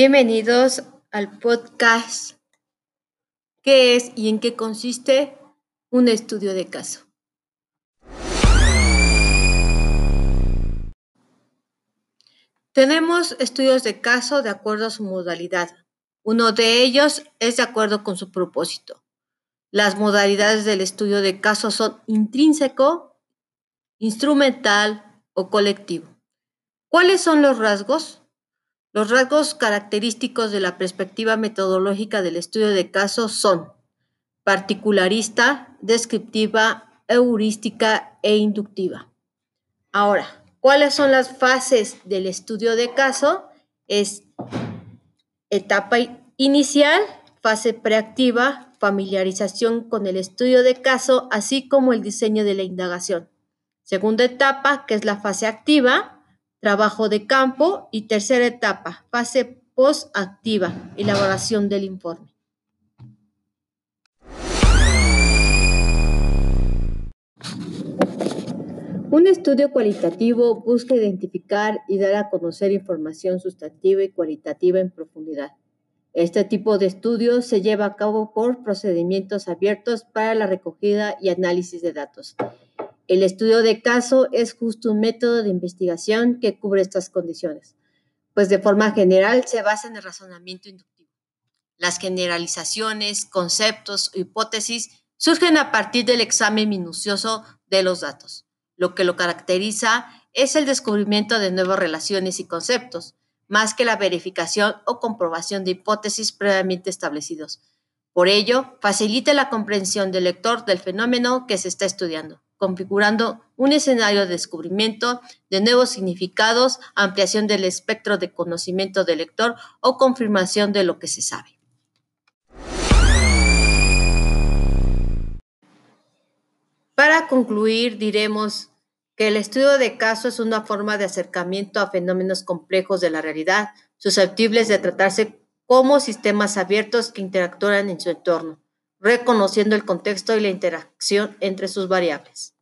Bienvenidos al podcast ¿Qué es y en qué consiste un estudio de caso? Tenemos estudios de caso de acuerdo a su modalidad. Uno de ellos es de acuerdo con su propósito. Las modalidades del estudio de caso son intrínseco, instrumental o colectivo. ¿Cuáles son los rasgos? Los rasgos característicos de la perspectiva metodológica del estudio de casos son particularista, descriptiva, heurística e inductiva. Ahora, ¿cuáles son las fases del estudio de caso? Es etapa inicial, fase preactiva, familiarización con el estudio de caso, así como el diseño de la indagación. Segunda etapa, que es la fase activa, trabajo de campo y tercera etapa, fase post-activa, elaboración del informe. Un estudio cualitativo busca identificar y dar a conocer información sustantiva y cualitativa en profundidad. Este tipo de estudio se lleva a cabo por procedimientos abiertos para la recogida y análisis de datos el estudio de caso es justo un método de investigación que cubre estas condiciones, pues de forma general se basa en el razonamiento inductivo. Las generalizaciones, conceptos o hipótesis surgen a partir del examen minucioso de los datos. Lo que lo caracteriza es el descubrimiento de nuevas relaciones y conceptos, más que la verificación o comprobación de hipótesis previamente establecidos. Por ello, facilita la comprensión del lector del fenómeno que se está estudiando configurando un escenario de descubrimiento de nuevos significados, ampliación del espectro de conocimiento del lector o confirmación de lo que se sabe. Para concluir, diremos que el estudio de caso es una forma de acercamiento a fenómenos complejos de la realidad, susceptibles de tratarse como sistemas abiertos que interactúan en su entorno reconociendo el contexto y la interacción entre sus variables.